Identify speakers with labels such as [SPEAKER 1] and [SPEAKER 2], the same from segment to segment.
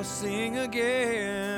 [SPEAKER 1] will sing again.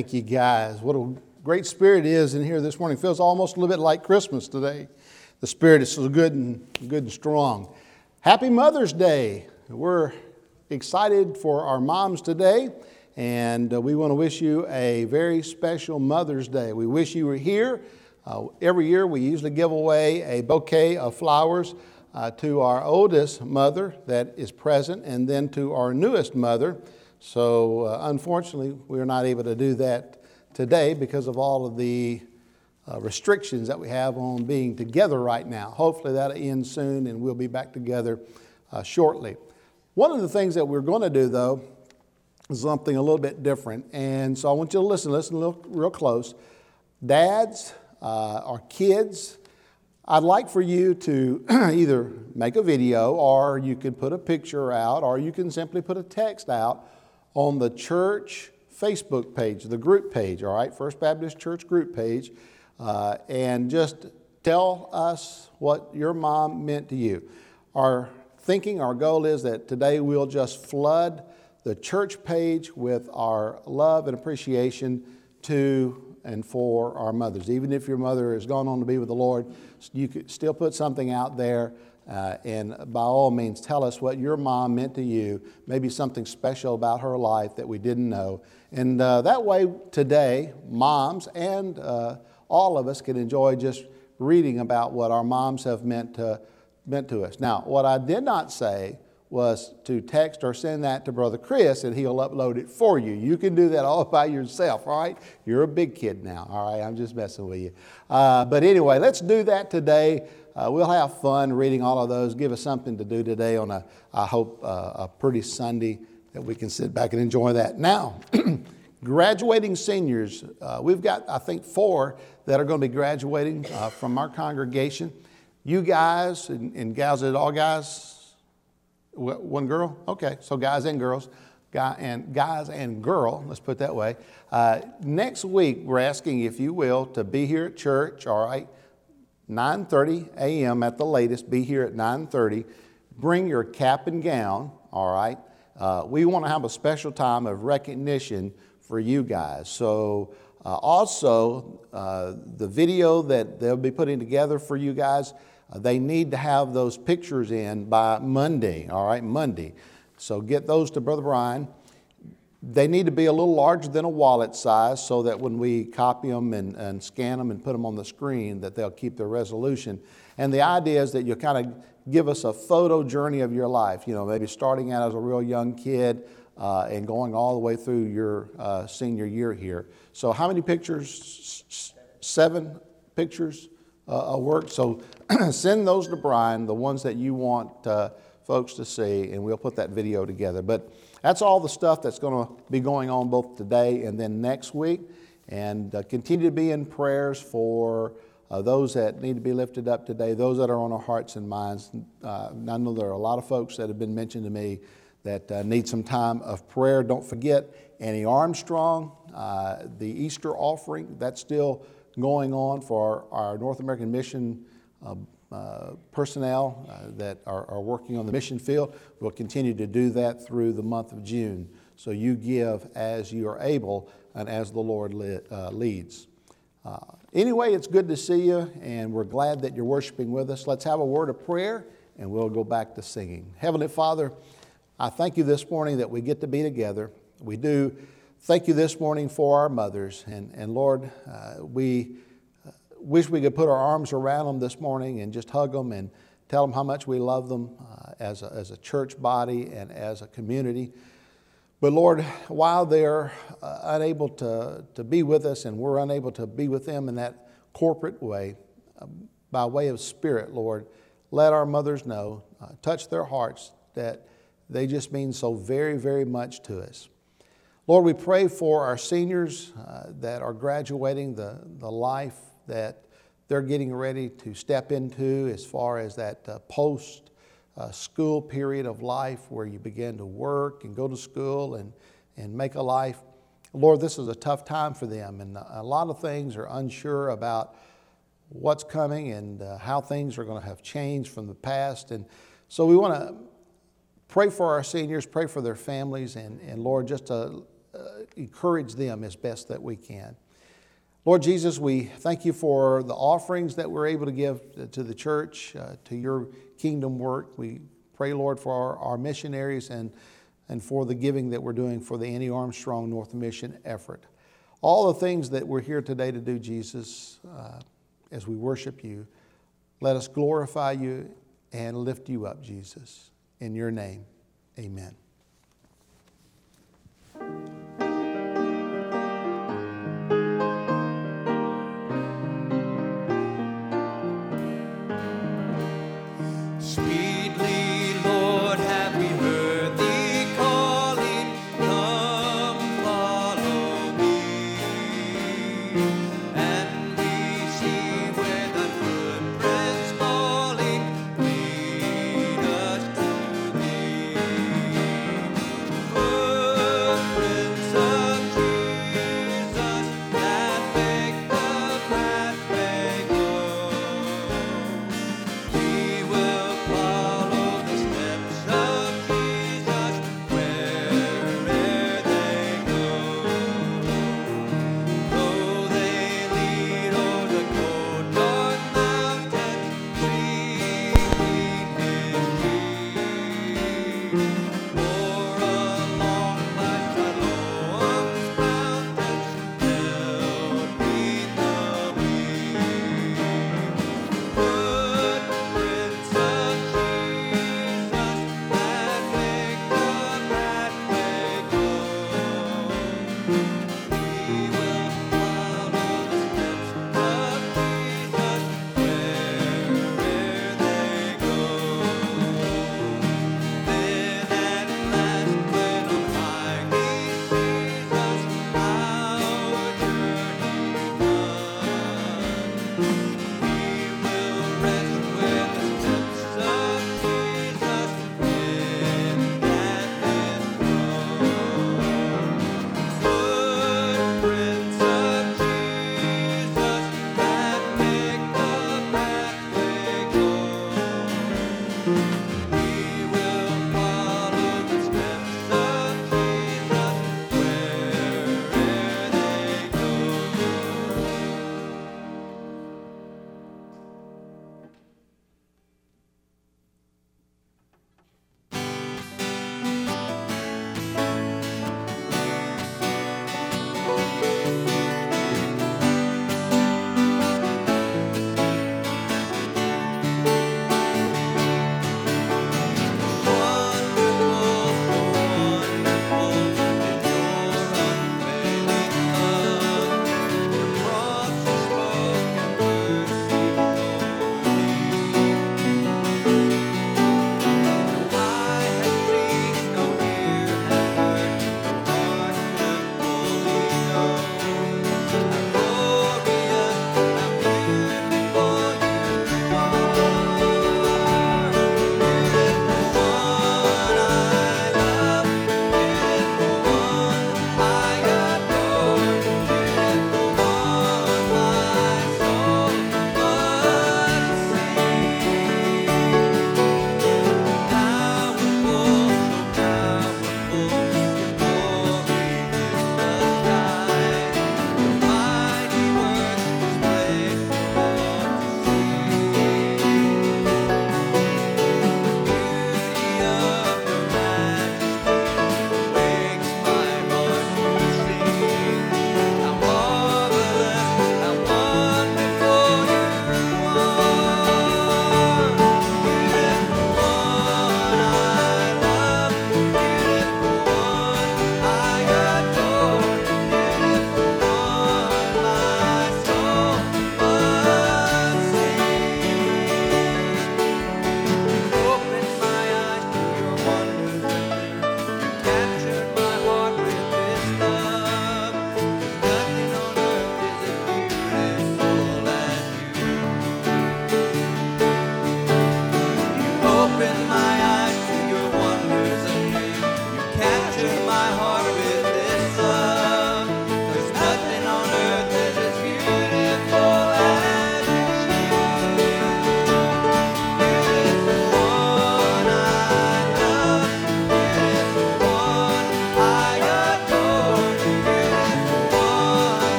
[SPEAKER 1] Thank you, guys. What a great spirit is in here this morning. Feels almost a little bit like Christmas today. The spirit is so good and good and strong. Happy Mother's Day. We're excited for our moms today, and uh, we want to wish you a very special Mother's Day. We wish you were here. Uh, every year, we usually give away a bouquet of flowers uh, to our oldest mother that is present, and then to our newest mother. So, uh, unfortunately, we're not able to do that today because of all of the uh, restrictions that we have on being together right now. Hopefully, that'll end soon and we'll be back together uh, shortly. One of the things that we're going to do, though, is something a little bit different. And so I want you to listen, listen real, real close. Dads, uh, our kids, I'd like for you to either make a video or you could put a picture out or you can simply put a text out on the church Facebook page, the group page, all right, First Baptist Church group page, uh, and just tell us what your mom meant to you. Our thinking, our goal is that today we'll just flood the church page with our love and appreciation to and for our mothers. Even if your mother has gone on to be with the Lord, you could still put something out there uh, and by all means, tell us what your mom meant to you, maybe something special about her life that we didn't know. And uh, that way, today, moms and uh, all of us can enjoy just reading about what our moms have meant to, meant to us. Now, what I did not say was to text or send that to Brother Chris and he'll upload it for you. You can do that all by yourself, all right? You're a big kid now, all right? I'm just messing with you. Uh, but anyway, let's do that today. Uh, we'll have fun reading all of those. Give us something to do today on a, I hope, uh, a pretty Sunday that we can sit back and enjoy that. Now, graduating seniors, uh, we've got, I think, four that are going to be graduating uh, from our congregation. You guys and, and gals, it all guys? One girl? Okay, so guys and girls. Guy and guys and girl, let's put it that way. Uh, next week, we're asking, if you will, to be here at church, all right? 9.30 a.m. at the latest. Be here at 9.30. Bring your cap and gown, all right? Uh, we want to have a special time of recognition for you guys. So uh, also, uh, the video that they'll be putting together for you guys, uh, they need to have those pictures in by Monday, all right, Monday. So get those to Brother Brian. They need to be a little larger than a wallet size so that when we copy them and, and scan them and put them on the screen that they'll keep their resolution. And the idea is that you kind of give us a photo journey of your life, you know, maybe starting out as a real young kid uh, and going all the way through your uh, senior year here. So how many pictures? Seven pictures uh, work. So send those to Brian, the ones that you want uh, folks to see, and we'll put that video together. But that's all the stuff that's going to be going on both today and then next week. And uh, continue to be in prayers for uh, those that need to be lifted up today, those that are on our hearts and minds. Uh, I know there are a lot of folks that have been mentioned to me that uh, need some time of prayer. Don't forget Annie Armstrong, uh, the Easter offering, that's still going on for our, our North American Mission uh, uh, personnel uh, that are, are, working on the mission field. We'll continue to do that through the month of June. So you give as you are able and as the Lord le- uh, leads. Uh, anyway, it's good to see you, and we're glad that you're worshiping with us. Let's have a word of prayer, and we'll go back to singing. Heavenly Father, I thank you this morning that we get to be together. We do thank you this morning for our mothers, and, and Lord, uh, we wish we could put our arms around them this morning and just hug them and tell them how much we love them uh, as, a, as a church body and as a community. But Lord, while they're uh, unable to, to be with us and we're unable to be with them in that corporate way, uh, by way of spirit, Lord, let our mothers know, uh, touch their hearts that they just mean so very, very much to us. Lord, we pray for our seniors uh, that are graduating the, the life that they're getting ready to step into as far as that uh, post uh, school period of life where you begin to work and go to school and, and make a life. Lord, this is a tough time for them, and a lot of things are unsure about what's coming and uh, how things are going to have changed from the past. And so we want to pray for our seniors, pray for their families, and, and Lord, just to uh,
[SPEAKER 2] encourage them as best that we can. Lord Jesus, we thank you for the offerings that we're able to give to the church, uh, to your kingdom work. We pray, Lord, for our, our, missionaries and, and for the giving that we're doing for the Annie Armstrong North Mission effort. All the things that we're here today to do, Jesus, uh, as we worship you, let us glorify you and lift you up, Jesus. In your name, amen.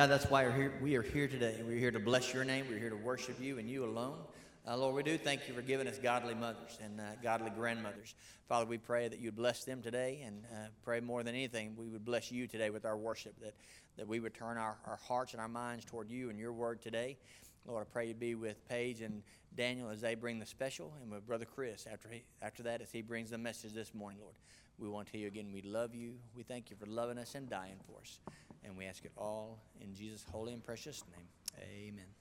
[SPEAKER 2] God, that's why we're here, we are here today. We're here to bless your name. We're here to worship you and you alone. Uh, Lord, we do thank you for giving us godly mothers and uh, godly grandmothers. Father, we pray that you'd bless them today and uh, pray more than anything, we would bless you today with our worship, that, that we would turn our, our hearts and our minds toward you and your word today. Lord, I pray you be with Paige and Daniel as they bring the special, and with Brother Chris after, he, after that as he brings the message this morning, Lord. We want to tell you again, we love you. We thank you for loving us and dying for us. And we ask it all in Jesus' holy and precious name. Amen.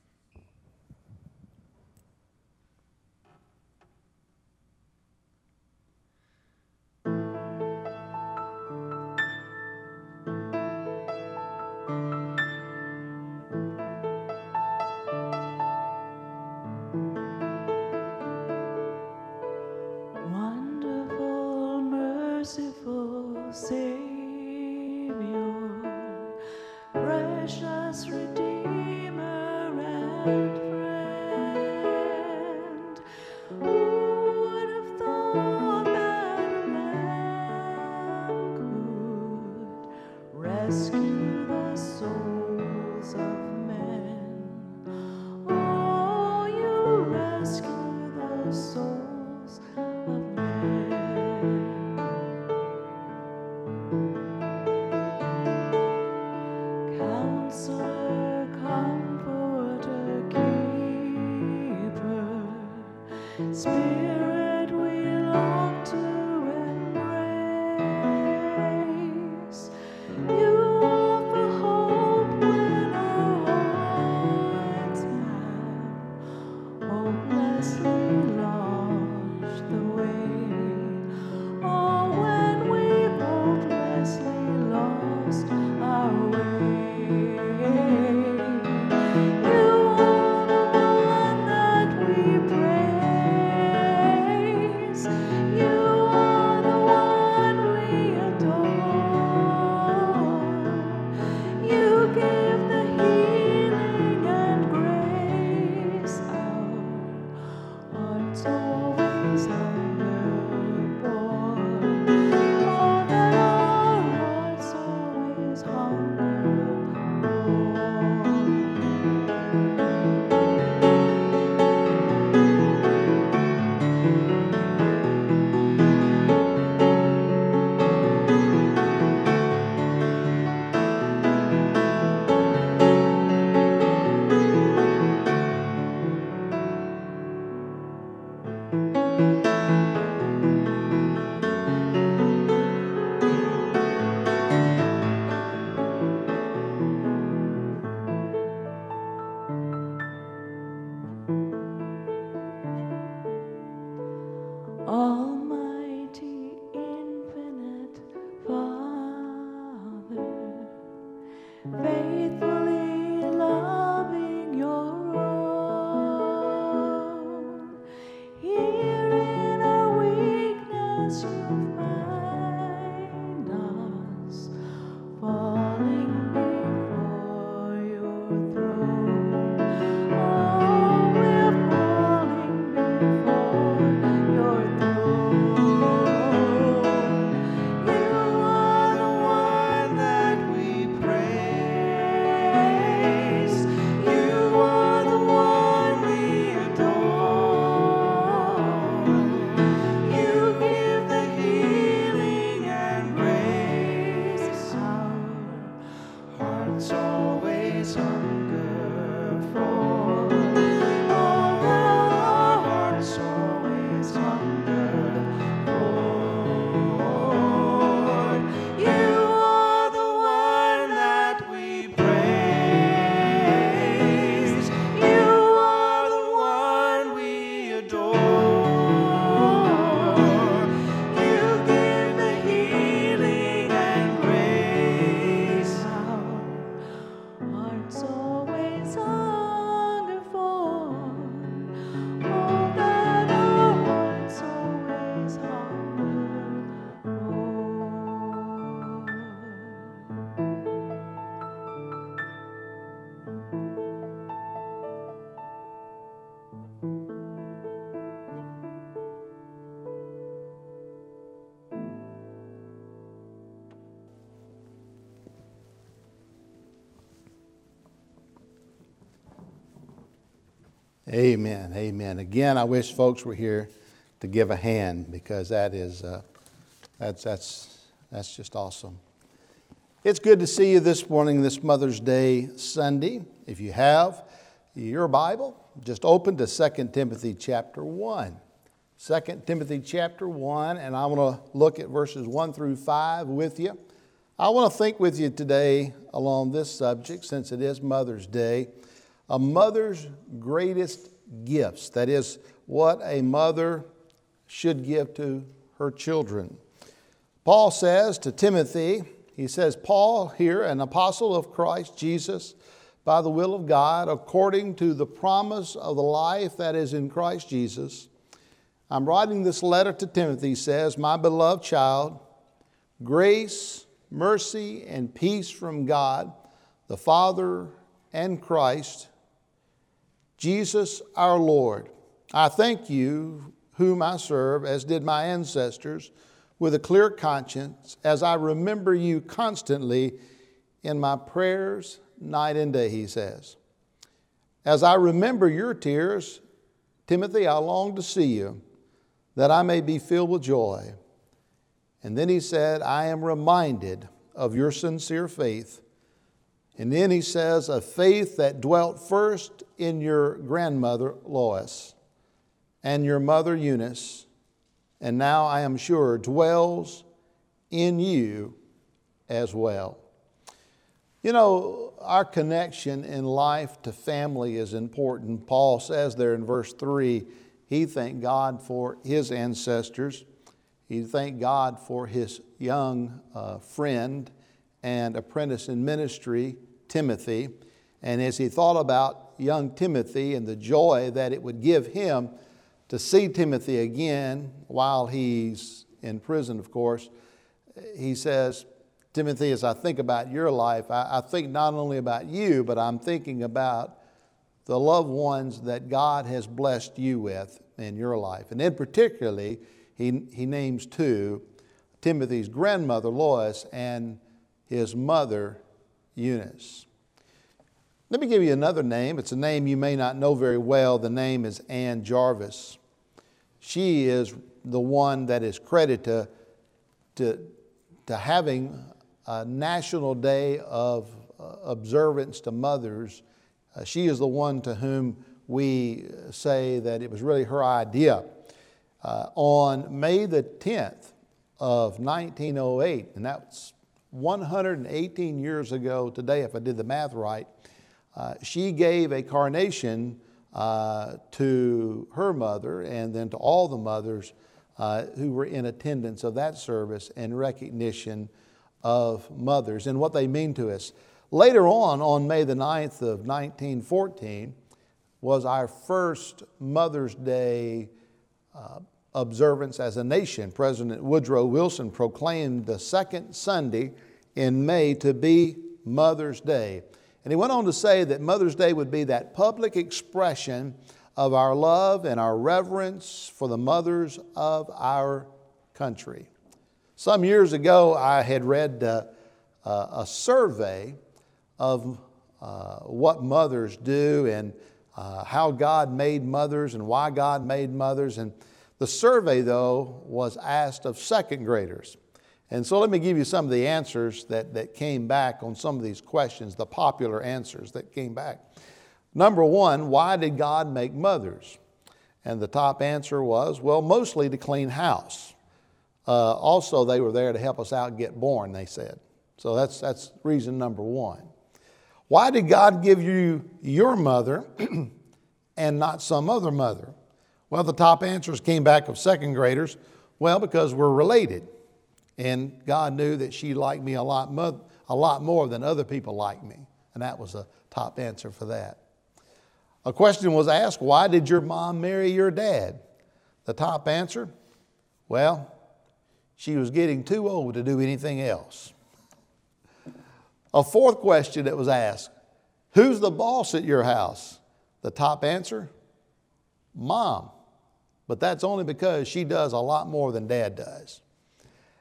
[SPEAKER 3] Here
[SPEAKER 1] Amen. Amen. Again, I wish folks were here to give a hand because that is uh, that's that's that's just awesome. It's good to see you this morning, this Mother's Day Sunday. If you have your Bible, just open to 2 Timothy chapter 1. 2 Timothy chapter 1, and I want to look at verses 1 through 5 with you. I want to think with you today along this subject since it is Mother's Day a mother's greatest gifts. That is, what a mother should give to her children. Paul says to Timothy, he says, Paul here, an apostle of Christ Jesus, by the will of God, according to the promise of the life that is in Christ Jesus. I'm writing this letter to Timothy, says, My beloved child, grace, mercy, and peace from God, the Father and Christ Jesus our Lord, I thank you, whom I serve, as did my ancestors, with a clear conscience, as I remember you constantly in my prayers night and day, he says. As I remember your tears, Timothy, I long to see you, that I may be filled with joy. And then he said, I am reminded of your sincere faith and then he says, a faith that dwelt first in your grandmother Lois and your mother Eunice, and now I am sure dwells in you as well. You know, our connection in life to family is important. Paul says there in verse 3 he thanked God for his ancestors, he thanked God for his young uh, friend and apprentice in ministry Timothy. And as he thought about young Timothy and the joy that it would give him to see Timothy again while he's in prison, of course, he says, Timothy, as I think about your life, I, I think not only about you, but I'm thinking about the loved ones that God has blessed you with in your life. And then, particularly, he, he names two Timothy's grandmother, Lois, and his mother, Eunice. Let me give you another name. It's a name you may not know very well. The name is Ann Jarvis. She is the one that is credited to, to, to having a national day of uh, observance to mothers. Uh, she is the one to whom we say that it was really her idea. Uh, on May the 10th of 1908, and that's 118 years ago today, if I did the math right, uh, she gave a carnation uh, to her mother and then to all the mothers uh, who were in attendance of that service and recognition of mothers and what they mean to us. Later on, on May the 9th of 1914, was our first Mother's Day uh, observance as a nation. President Woodrow Wilson proclaimed the second Sunday in May to be Mother's Day. And he went on to say that Mother's Day would be that public expression of our love and our reverence for the mothers of our country. Some years ago, I had read uh, uh, a survey of uh, what mothers do and uh, how God made mothers and why God made mothers. And the survey, though, was asked of second graders. And so let me give you some of the answers that, that came back on some of these questions, the popular answers that came back. Number one, why did God make mothers? And the top answer was, well, mostly to clean house. Uh, also, they were there to help us out get born, they said. So that's, that's reason number one. Why did God give you your mother and not some other mother? Well, the top answers came back of second graders. Well, because we're related. And God knew that she liked me a lot, mo- a lot more than other people like me. And that was a top answer for that. A question was asked why did your mom marry your dad? The top answer well, she was getting too old to do anything else. A fourth question that was asked Who's the boss at your house? The top answer Mom. But that's only because she does a lot more than dad does.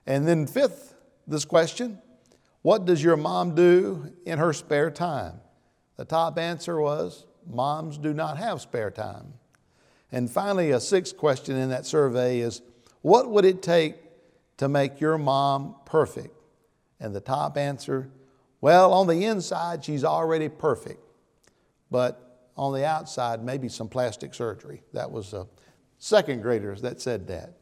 [SPEAKER 1] And then, fifth, this question What does your mom do in her spare time? The top answer was moms do not have spare time. And finally, a sixth question in that survey is what would it take to make your mom perfect? And the top answer, well, on the inside, she's already perfect. But on the outside, maybe some plastic surgery. That was uh, second graders that said that.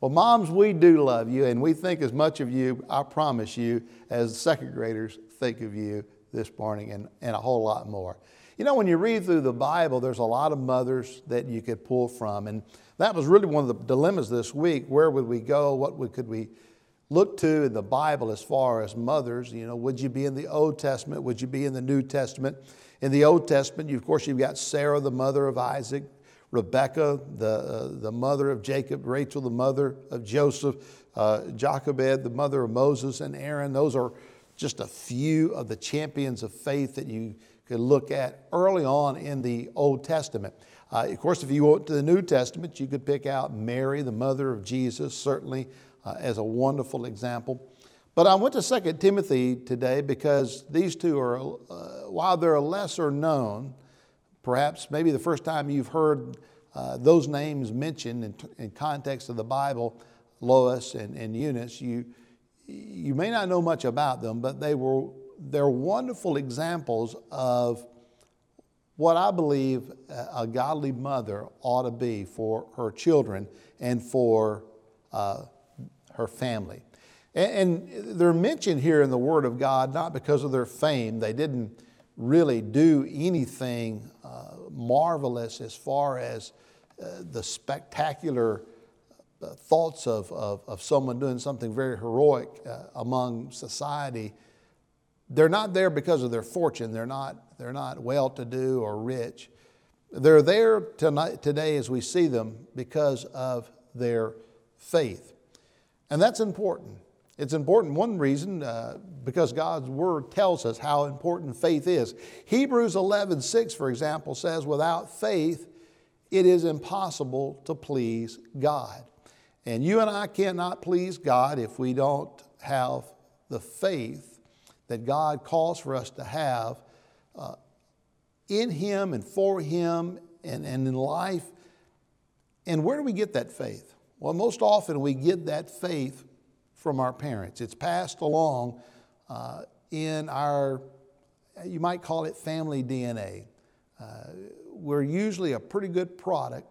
[SPEAKER 1] Well, moms, we do love you, and we think as much of you, I promise you, as second graders think of you this morning, and, and a whole lot more. You know, when you read through the Bible, there's a lot of mothers that you could pull from, and that was really one of the dilemmas this week. Where would we go? What would, could we look to in the Bible as far as mothers? You know, would you be in the Old Testament? Would you be in the New Testament? In the Old Testament, you, of course, you've got Sarah, the mother of Isaac, Rebecca, the, uh, the mother of Jacob, Rachel, the mother of Joseph, uh, Jochebed, the mother of Moses and Aaron. Those are just a few of the champions of faith that you could look at early on in the Old Testament. Uh, of course, if you went to the New Testament, you could pick out Mary, the mother of Jesus, certainly uh, as a wonderful example. But I went to 2 Timothy today because these two are, uh, while they're lesser known, perhaps maybe the first time you've heard uh, those names mentioned in, in, context of the Bible, Lois and, and Eunice, you, you may not know much about them, but they were, they're wonderful examples of what I believe a godly mother ought to be for her children and for uh, her family. And, and they're mentioned here in the Word of God not because of their fame. They didn't really do anything marvelous as far as uh, the spectacular uh, thoughts of, of, of, someone doing something very heroic uh, among society they're not there because of their fortune. They're not, they're not well to do or rich. They're there tonight, today as we see them because of their faith. And that's important. It's important, one reason, uh, because God's Word tells us how important faith is. Hebrews 11 6, for example, says, Without faith, it is impossible to please God. And you and I cannot please God if we don't have the faith that God calls for us to have uh, in Him and for Him and, and in life. And where do we get that faith? Well, most often we get that faith from our parents. It's passed along uh, in our, you might call it family DNA. Uh, we're usually a pretty good product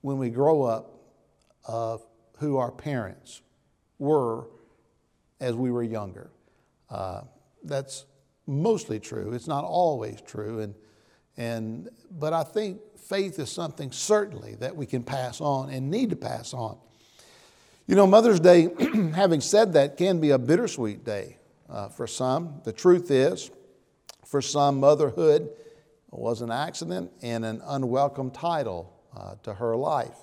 [SPEAKER 1] when we grow up of who our parents were as we were younger. Uh, that's mostly true. It's not always true. And, and, but I think faith is something certainly that we can pass on and need to pass on. You know, Mother's Day, having said that, can be a bittersweet day uh, for some. The truth is, for some, motherhood was an accident and an unwelcome title uh, to her life.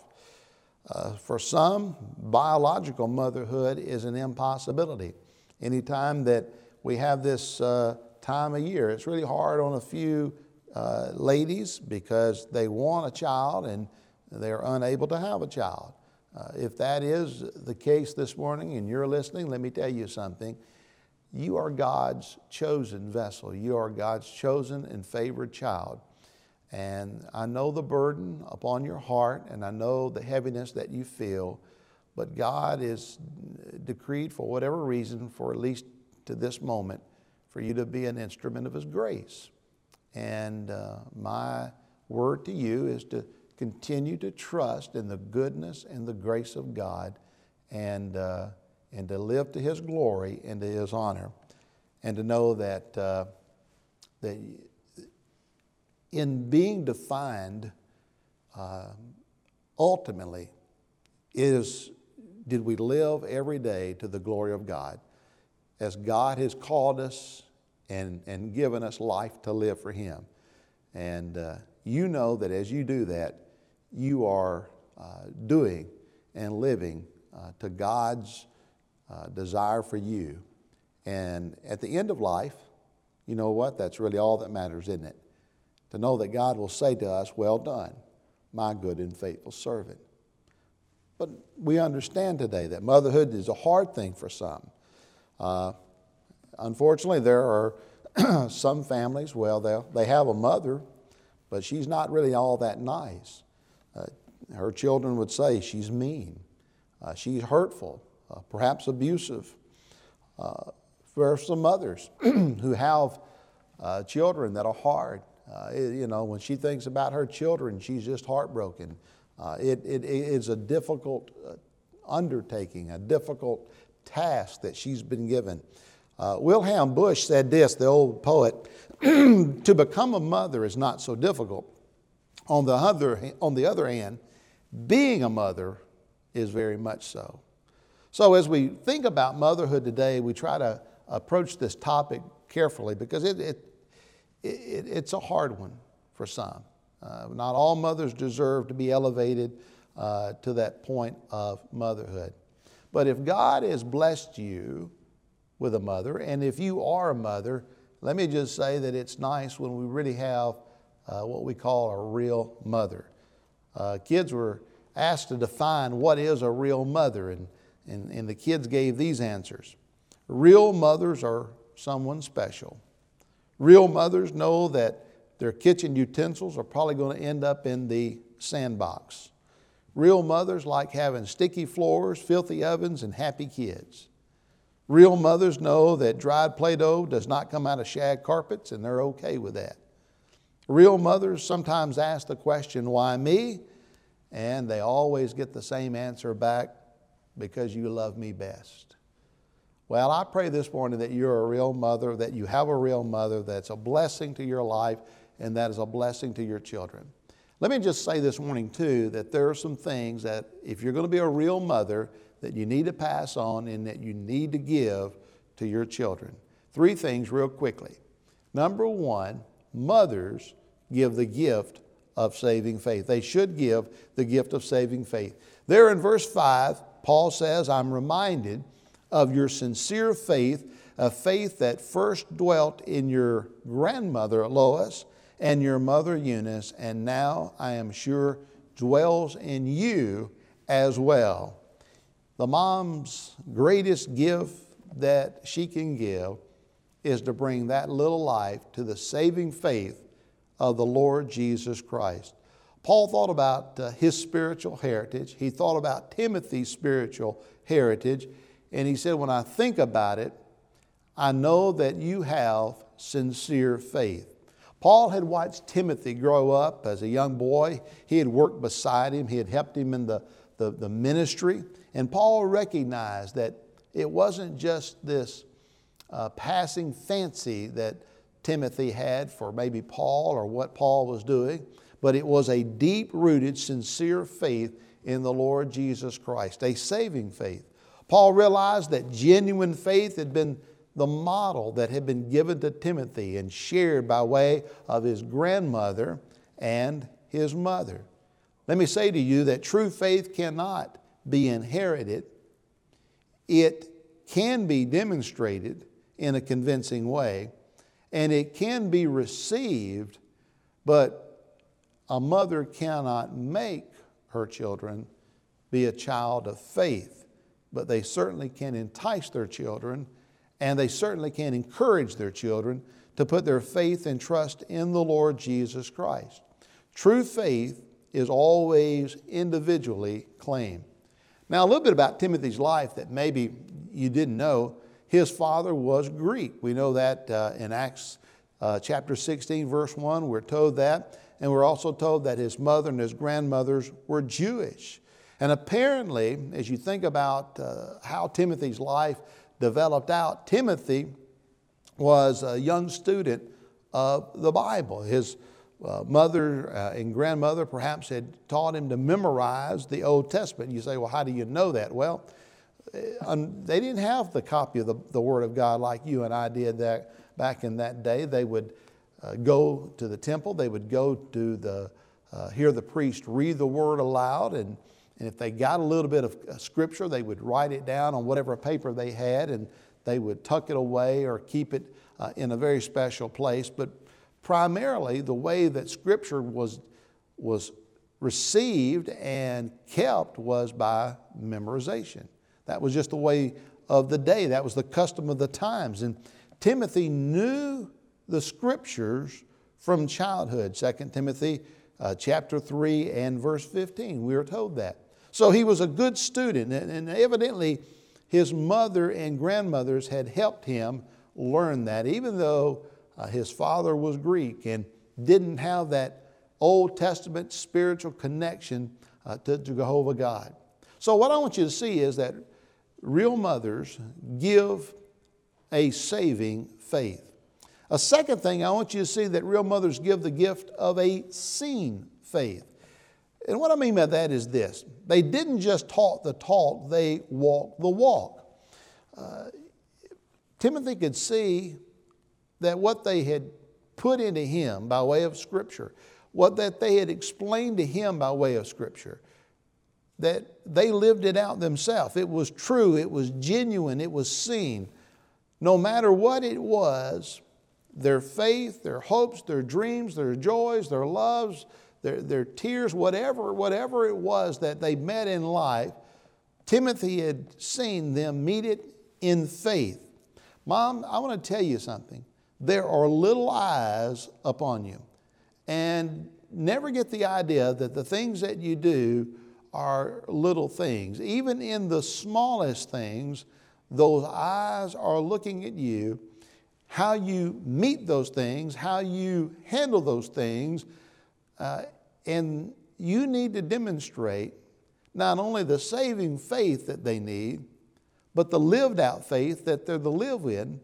[SPEAKER 1] Uh, for some, biological motherhood is an impossibility. Anytime that we have this uh, time of year. It's really hard on a few uh, ladies because they want a child and they're unable to have a child. Uh, if that is the case this morning and you're listening, let me tell you something. You are God's chosen vessel. You are God's chosen and favored child. And I know the burden upon your heart and I know the heaviness that you feel, but God is decreed for whatever reason for at least to this moment for you to be an instrument of His grace. And uh, my word to you is to continue to trust in the goodness and the grace of God and, uh, and to live to His glory and to His honor. And to know that, uh, that in being defined, uh, ultimately, is did we live every day to the glory of God? as God has called us and, and given us life to live for Him. And uh, you know that as you do that, you are uh, doing and living uh, to God's uh, desire for you. And at the end of life, you know what? That's really all that matters, isn't it? To know that God will say to us, Well done, my good and faithful servant. But we understand today that motherhood is a hard thing for some. Uh, unfortunately, there are some families, well, they have a mother, but she's not really all that nice. Uh, her children would say she's mean, uh, she's hurtful, uh, perhaps abusive. Uh, for some mothers who have uh, children that are hard, uh, it, you know, when she thinks about her children, she's just heartbroken. It, it, it is a difficult undertaking, a difficult task that she's been given. Uh, Wilhelm Busch said this, the old poet to become a mother is not so difficult. On the, other, on the other hand, being a mother is very much so. So, as we think about motherhood today, we try to approach this topic carefully because it, it, it it's a hard one for some. Uh, not all mothers deserve to be elevated uh, to that point of motherhood. But if God has blessed you with a mother, and if you are a mother, let me just say that it's nice when we really have uh, what we call a real mother. Uh, kids were asked to define what is a real mother, and, and, and the kids gave these answers. Real mothers are someone special. Real mothers know that their kitchen utensils are probably going to end up in the sandbox. Real mothers like having sticky floors, filthy ovens, and happy kids. Real mothers know that dried Play Doh does not come out of shag carpets, and they're okay with that. Real mothers sometimes ask the question, Why me? And they always get the same answer back because you love me best. Well, I pray this morning that you're a real mother, that you have a real mother that's a blessing to your life, and that is a blessing to your children. Let me just say this morning, too, that there are some things that if you're going to be a real mother, that you need to pass on and that you need to give to your children. Three things, real quickly. Number one, mothers give the gift of saving faith. They should give the gift of saving faith. There in verse 5, Paul says, I'm reminded of your sincere faith, a faith that first dwelt in your grandmother Lois and your mother Eunice, and now I am sure dwells in you as well. The mom's greatest gift that she can give is to bring that little life to the saving faith of the Lord Jesus Christ. Paul thought about uh, his spiritual heritage. He thought about Timothy's spiritual heritage. And he said, When I think about it, I know that you have sincere faith. Paul had watched Timothy grow up as a young boy. He had worked beside him, he had helped him in the, the, the ministry. And Paul recognized that it wasn't just this uh, passing fancy that Timothy had for maybe Paul or what Paul was doing, but it was a deep rooted, sincere faith in the Lord Jesus Christ, a saving faith. Paul realized that genuine faith had been the model that had been given to Timothy and shared by way of his grandmother and his mother. Let me say to you that true faith cannot be inherited, it can be demonstrated in a convincing way, and it can be received, but a mother cannot make her children be a child of faith, but they certainly can entice their children, and they certainly can encourage their children to put their faith and trust in the Lord Jesus Christ. True faith is always individually claimed. Now, a little bit about Timothy's life that maybe you didn't know. His father was Greek. We know that uh, in Acts uh, chapter 16, verse 1, we're told that. And we're also told that his mother and his grandmothers were Jewish. And apparently, as you think about uh, how Timothy's life developed out, Timothy was a young student of the Bible. His uh, mother uh, and grandmother perhaps had taught him to memorize the Old Testament. You say, well, how do you know that? Well, uh, they didn't have the copy of the, the Word of God like you and I did that back in that day. They would uh, go to the temple, they would go to the, uh, hear the priest read the Word aloud, and, and if they got a little bit of Scripture, they would write it down on whatever paper they had, and they would tuck it away or keep it in a very special place. But primarily the way that Scripture was, was received and kept was by memorization. That was just the way of the day, that was the custom of the times. And Timothy knew the Scriptures from childhood. 2 Timothy uh, chapter 3 and verse 15, we are told that. So he was a good student, and, and evidently his mother and grandmothers had helped him learn that, even though uh, his father was Greek and didn't have that Old Testament spiritual connection uh, to, Jehovah God. So, what I want you to see is that real mothers give a saving faith. A second thing, I want you to see that real mothers give the gift of a seen faith. And what I mean by that is this they didn't just talk the talk, they walked the walk. Uh, Timothy could see that what they had put into him by way of Scripture, what that they had explained to him by way of Scripture, that they lived it out themselves. It was true, it was genuine, it was seen. No matter what it was, their faith, their hopes, their dreams, their joys, their loves, their, their tears, whatever, whatever it was that they met in life, Timothy had seen them meet it in faith. Mom, I want to tell you something. There are little eyes upon you. And never get the idea that the things that you do are little things. Even in the smallest things, those eyes are looking at you. How you meet those things, how you handle those things, uh, and you need to demonstrate not only the saving faith that they need, but the lived out faith that they're to live in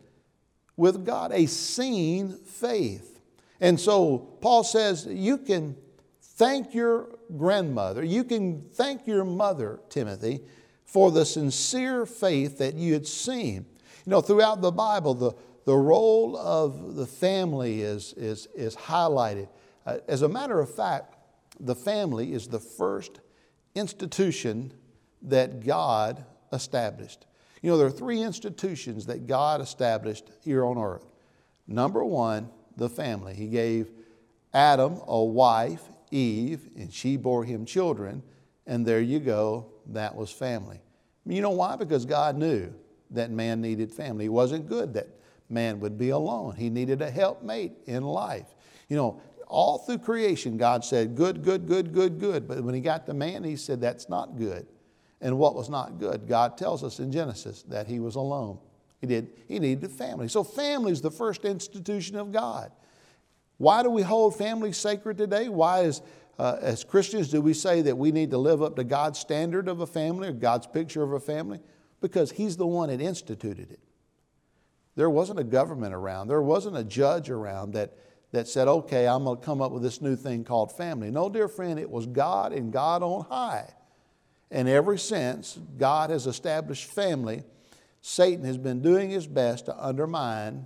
[SPEAKER 1] with God, a seen faith. And so Paul says you can thank your grandmother, you can thank your mother, Timothy, for the sincere faith that you had seen. You know, throughout the Bible, the, the role of the family is, is, is highlighted. Uh, as a matter of fact, the family is the first institution that God established. You know, there are three institutions that God established here on earth. Number one, the family. He gave Adam a wife, Eve, and she bore him children, and there you go, that was family. You know why? Because God knew that man needed family. It wasn't good that man would be alone. He needed a helpmate in life. You know, all through creation, God said, good, good, good, good, good. But when he got to man, he said, that's not good. And what was not good? God tells us in Genesis that he was alone. He did. He needed a family. So family is the first institution of God. Why do we hold family sacred today? Why, is, uh, as Christians, do we say that we need to live up to God's standard of a family or God's picture of a family? Because He's the one that instituted it. There wasn't a government around, there wasn't a judge around that, that said, okay, I'm going to come up with this new thing called family. No, dear friend, it was God and God on high. And ever since God has established family, Satan has been doing his best to undermine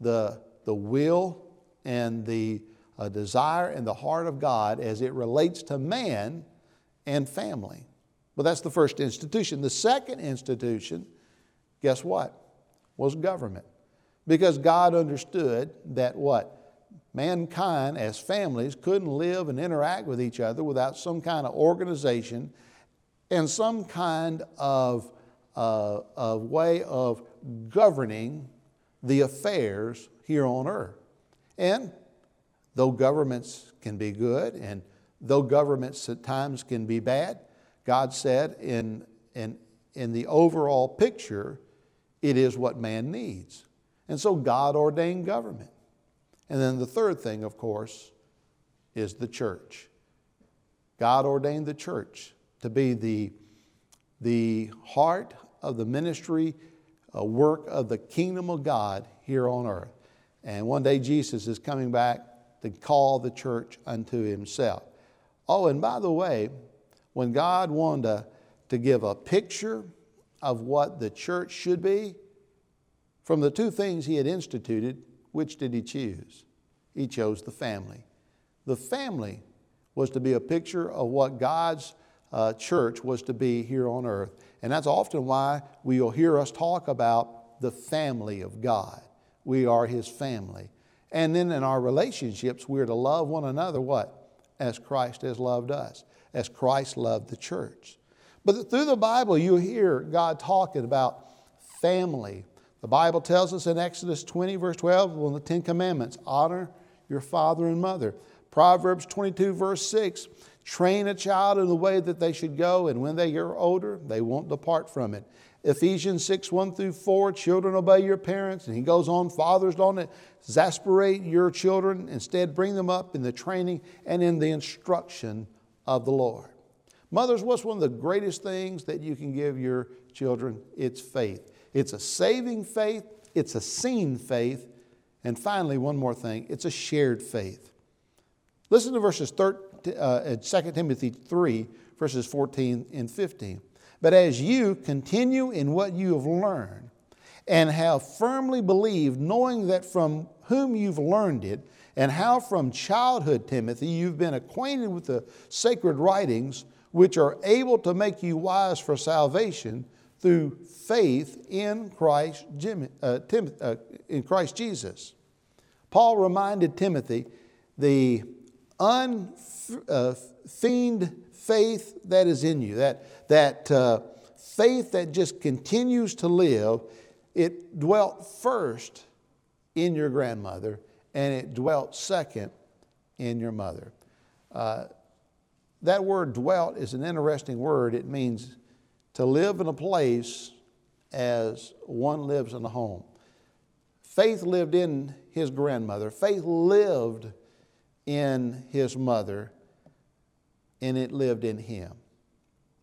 [SPEAKER 1] the, the will and the uh, desire in the heart of God as it relates to man and family. Well, that's the first institution. The second institution, guess what? Was government. Because God understood that what? Mankind as families couldn't live and interact with each other without some kind of organization and some kind of, uh, of way of governing the affairs here on earth. And though governments can be good and though governments at times can be bad, God said in, in, in the overall picture, it is what man needs. And so God ordained government. And then the third thing, of course, is the church. God ordained the church to be the, the heart of the ministry, uh, work of the kingdom of God here on earth. And one day Jesus is coming back to call the church unto himself. Oh, and by the way, when God wanted to, to give a picture of what the church should be, from the two things he had instituted, which did he choose? He chose the family. The family was to be a picture of what God's uh, church was to be here on earth. And that's often why we'll hear us talk about the family of God. We are his family. And then in our relationships, we're to love one another what? As Christ has loved us, as Christ loved the church. But through the Bible, you hear God talking about family. The Bible tells us in Exodus 20, verse 12, one of the Ten Commandments honor your father and mother. Proverbs 22, verse 6 train a child in the way that they should go, and when they are older, they won't depart from it. Ephesians 6, 1 through 4, children obey your parents. And he goes on, fathers don't exasperate your children, instead, bring them up in the training and in the instruction of the Lord. Mothers, what's one of the greatest things that you can give your children? It's faith. It's a saving faith, it's a seen faith, and finally, one more thing it's a shared faith. Listen to verses 13, uh, 2 Timothy 3, verses 14 and 15. But as you continue in what you have learned and have firmly believed, knowing that from whom you've learned it, and how from childhood, Timothy, you've been acquainted with the sacred writings, which are able to make you wise for salvation through faith in Christ, uh, uh, in Christ Jesus. Paul reminded Timothy the unfeigned uh, faith that is in you, that, that uh, faith that just continues to live, it dwelt first in your grandmother and it dwelt second in your mother. Uh, that word dwelt is an interesting word. It means to live in a place as one lives in a home. Faith lived in his grandmother, faith lived in his mother, and it lived in him.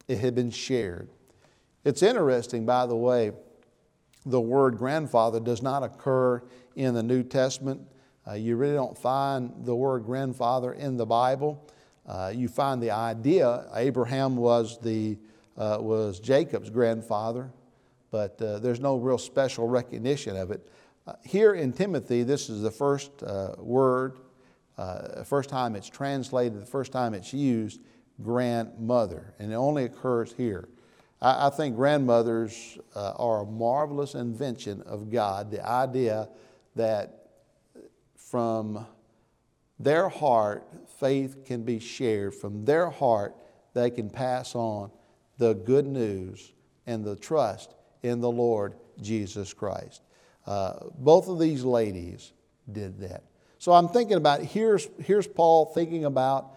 [SPEAKER 1] It had been shared. It's interesting, by the way, the word grandfather does not occur in the New Testament. Uh, you really don't find the word grandfather in the Bible. Uh, you find the idea Abraham was, the, uh, was Jacob's grandfather, but uh, there's no real special recognition of it. Uh, here in Timothy, this is the first uh, first time it's translated, the first time it's used, grandmother, and it only occurs here. I, I think grandmothers are a marvelous invention of God. The idea that from their heart, faith can be shared. From their heart, they can pass on the good news and the trust in the Lord Jesus Christ. Uh, both of these ladies did that. So I'm thinking about here's, here's Paul thinking about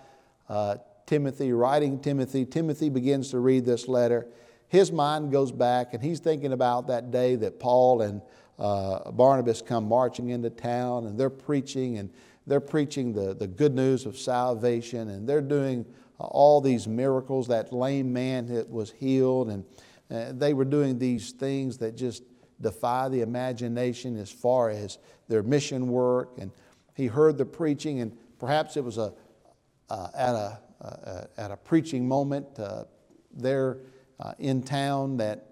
[SPEAKER 1] uh, Timothy, writing Timothy. Timothy begins to read this letter. His mind goes back and he's thinking about that day that Paul and uh, Barnabas come marching into town and they're preaching and they're preaching the, the good news of salvation and they're doing all these miracles. That lame man that was healed and uh, they were doing these things that just defy the imagination as far as their mission work. And he heard the preaching, and perhaps it was a, uh, at, a, uh, at a preaching moment uh, there uh, in town that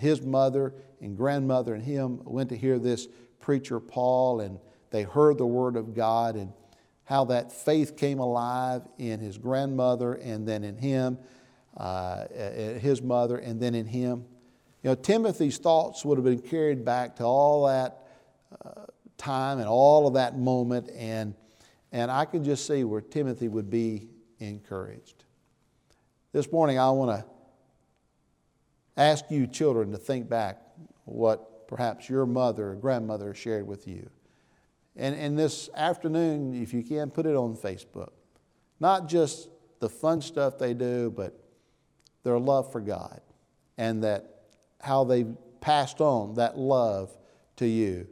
[SPEAKER 1] his mother and grandmother and him went to hear this preacher, Paul, and they heard the word of God and how that faith came alive in his grandmother and then in him, uh, his mother, and then in him. You know, Timothy's thoughts would have been carried back to all that uh, time and all of that moment, and, and I can just see where Timothy would be encouraged. This morning, I want to ask you, children, to think back what perhaps your mother or grandmother shared with you. And, and this afternoon, if you can, put it on Facebook. Not just the fun stuff they do, but their love for God and that how they passed on that love to you.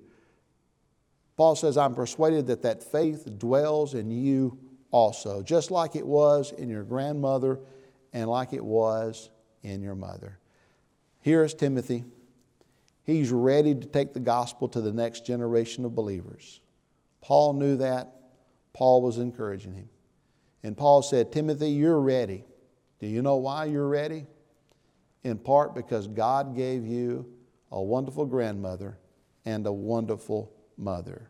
[SPEAKER 1] Paul says, I'm persuaded that that faith dwells in you also, just like it was in your grandmother and like it was in your mother. Here is Timothy. He's ready to take the gospel to the next generation of believers. Paul knew that. Paul was encouraging him. And Paul said, Timothy, you're ready. Do you know why you're ready? In part because God gave you a wonderful grandmother and a wonderful mother.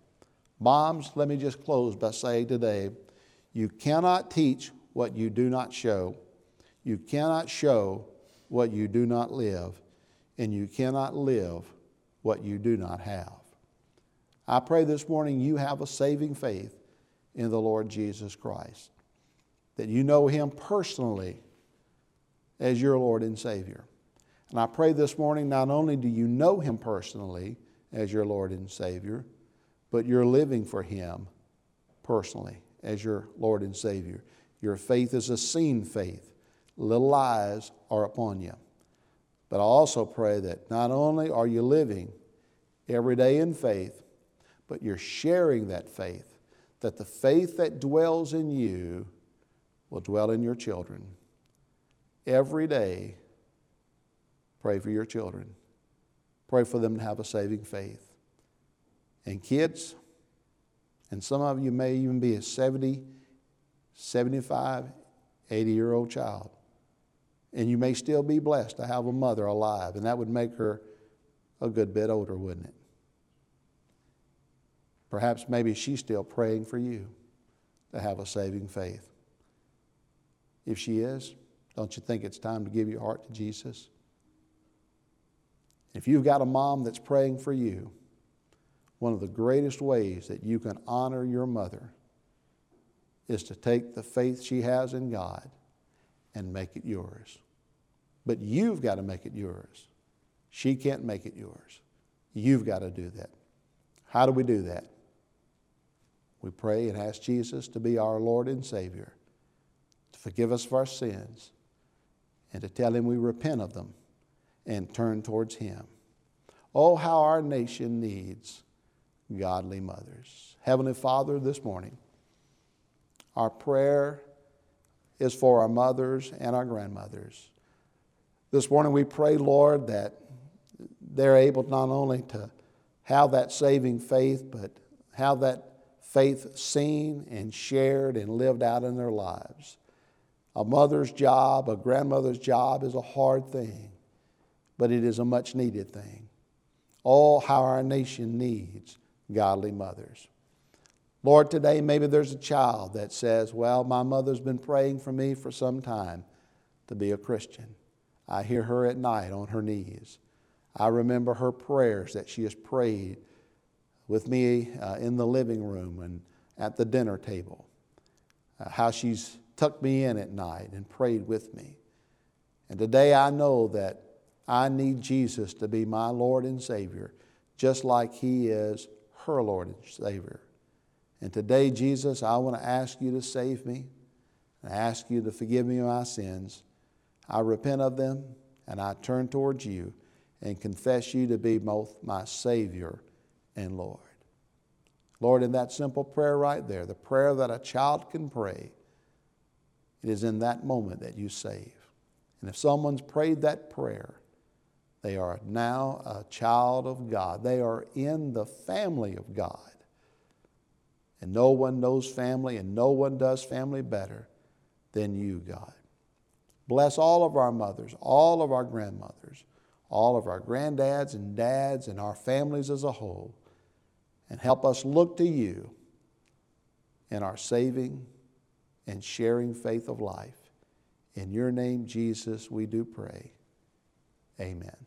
[SPEAKER 1] Moms, let me just close by saying today you cannot teach what you do not show, you cannot show what you do not live, and you cannot live what you do not have. I pray this morning you have a saving faith in the Lord Jesus Christ, that you know Him personally as your Lord and Savior. And I pray this morning not only do you know Him personally as your Lord and Savior, but you're living for Him personally as your Lord and Savior. Your faith is a seen faith. Little eyes are upon you. But I also pray that not only are you living every day in faith, but you're sharing that faith, that the faith that dwells in you will dwell in your children. Every day, pray for your children. Pray for them to have a saving faith. And kids, and some of you may even be a 70, 75, 80 year old child. And you may still be blessed to have a mother alive, and that would make her a good bit older, wouldn't it? Perhaps maybe she's still praying for you to have a saving faith. If she is, don't you think it's time to give your heart to Jesus? If you've got a mom that's praying for you, one of the greatest ways that you can honor your mother is to take the faith she has in God and make it yours. But you've got to make it yours. She can't make it yours. You've got to do that. How do we do that? We pray and ask Jesus to be our Lord and Savior, to forgive us of our sins, and to tell Him we repent of them and turn towards Him. Oh, how our nation needs godly mothers. Heavenly Father, this morning, our prayer is for our mothers and our grandmothers. This morning we pray, Lord, that they're able not only to have that saving faith, but have that faith seen and shared and lived out in their lives. A mother's job, a grandmother's job is a hard thing, but it is a much needed thing. All how our nation needs godly mothers. Lord, today maybe there's a child that says, Well, my mother's been praying for me for some time to be a Christian. I hear her at night on her knees. I remember her prayers that she has prayed with me uh, in the living room and at the dinner table. Uh, how she's tucked me in at night and prayed with me. And today I know that I need Jesus to be my Lord and Savior, just like He is her Lord and Savior. And today, Jesus, I want to ask you to save me and ask you to forgive me my sins. I repent of them and I turn towards you and confess you to be both my Savior and Lord. Lord, in that simple prayer right there, the prayer that a child can pray, it is in that moment that you save. And if someone's prayed that prayer, they are now a child of God. They are in the family of God. And no one knows family and no one does family better than you, God. Bless all of our mothers, all of our grandmothers, all of our granddads and dads, and our families as a whole. And help us look to you in our saving and sharing faith of life. In your name, Jesus, we do pray. Amen.